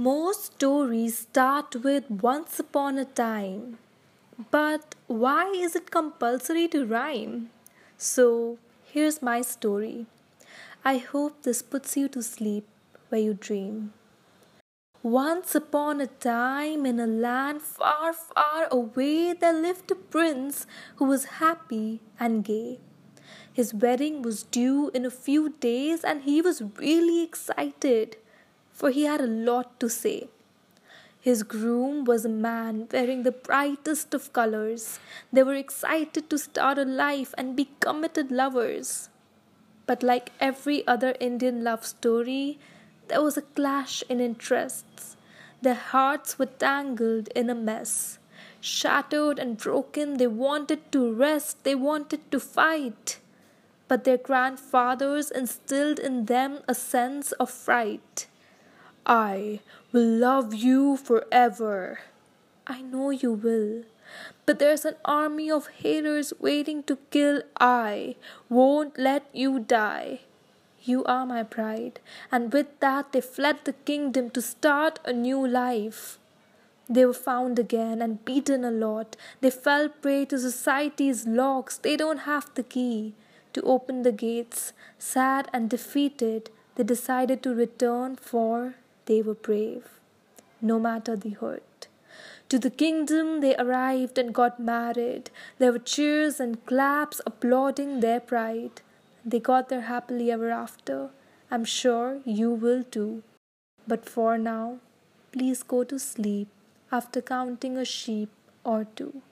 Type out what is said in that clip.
Most stories start with once upon a time. But why is it compulsory to rhyme? So, here's my story. I hope this puts you to sleep where you dream. Once upon a time, in a land far, far away, there lived a prince who was happy and gay. His wedding was due in a few days, and he was really excited for he had a lot to say. His groom was a man wearing the brightest of colors. They were excited to start a life and be committed lovers. But like every other Indian love story, there was a clash in interests. Their hearts were tangled in a mess. Shattered and broken, they wanted to rest, they wanted to fight. But their grandfathers instilled in them a sense of fright. I will love you forever. I know you will. But there's an army of haters waiting to kill. I won't let you die. You are my pride. And with that, they fled the kingdom to start a new life. They were found again and beaten a lot. They fell prey to society's locks. They don't have the key to open the gates. Sad and defeated, they decided to return for they were brave, no matter the hurt. To the kingdom they arrived and got married. There were cheers and claps applauding their pride. They got there happily ever after. I'm sure you will too. But for now, please go to sleep after counting a sheep or two.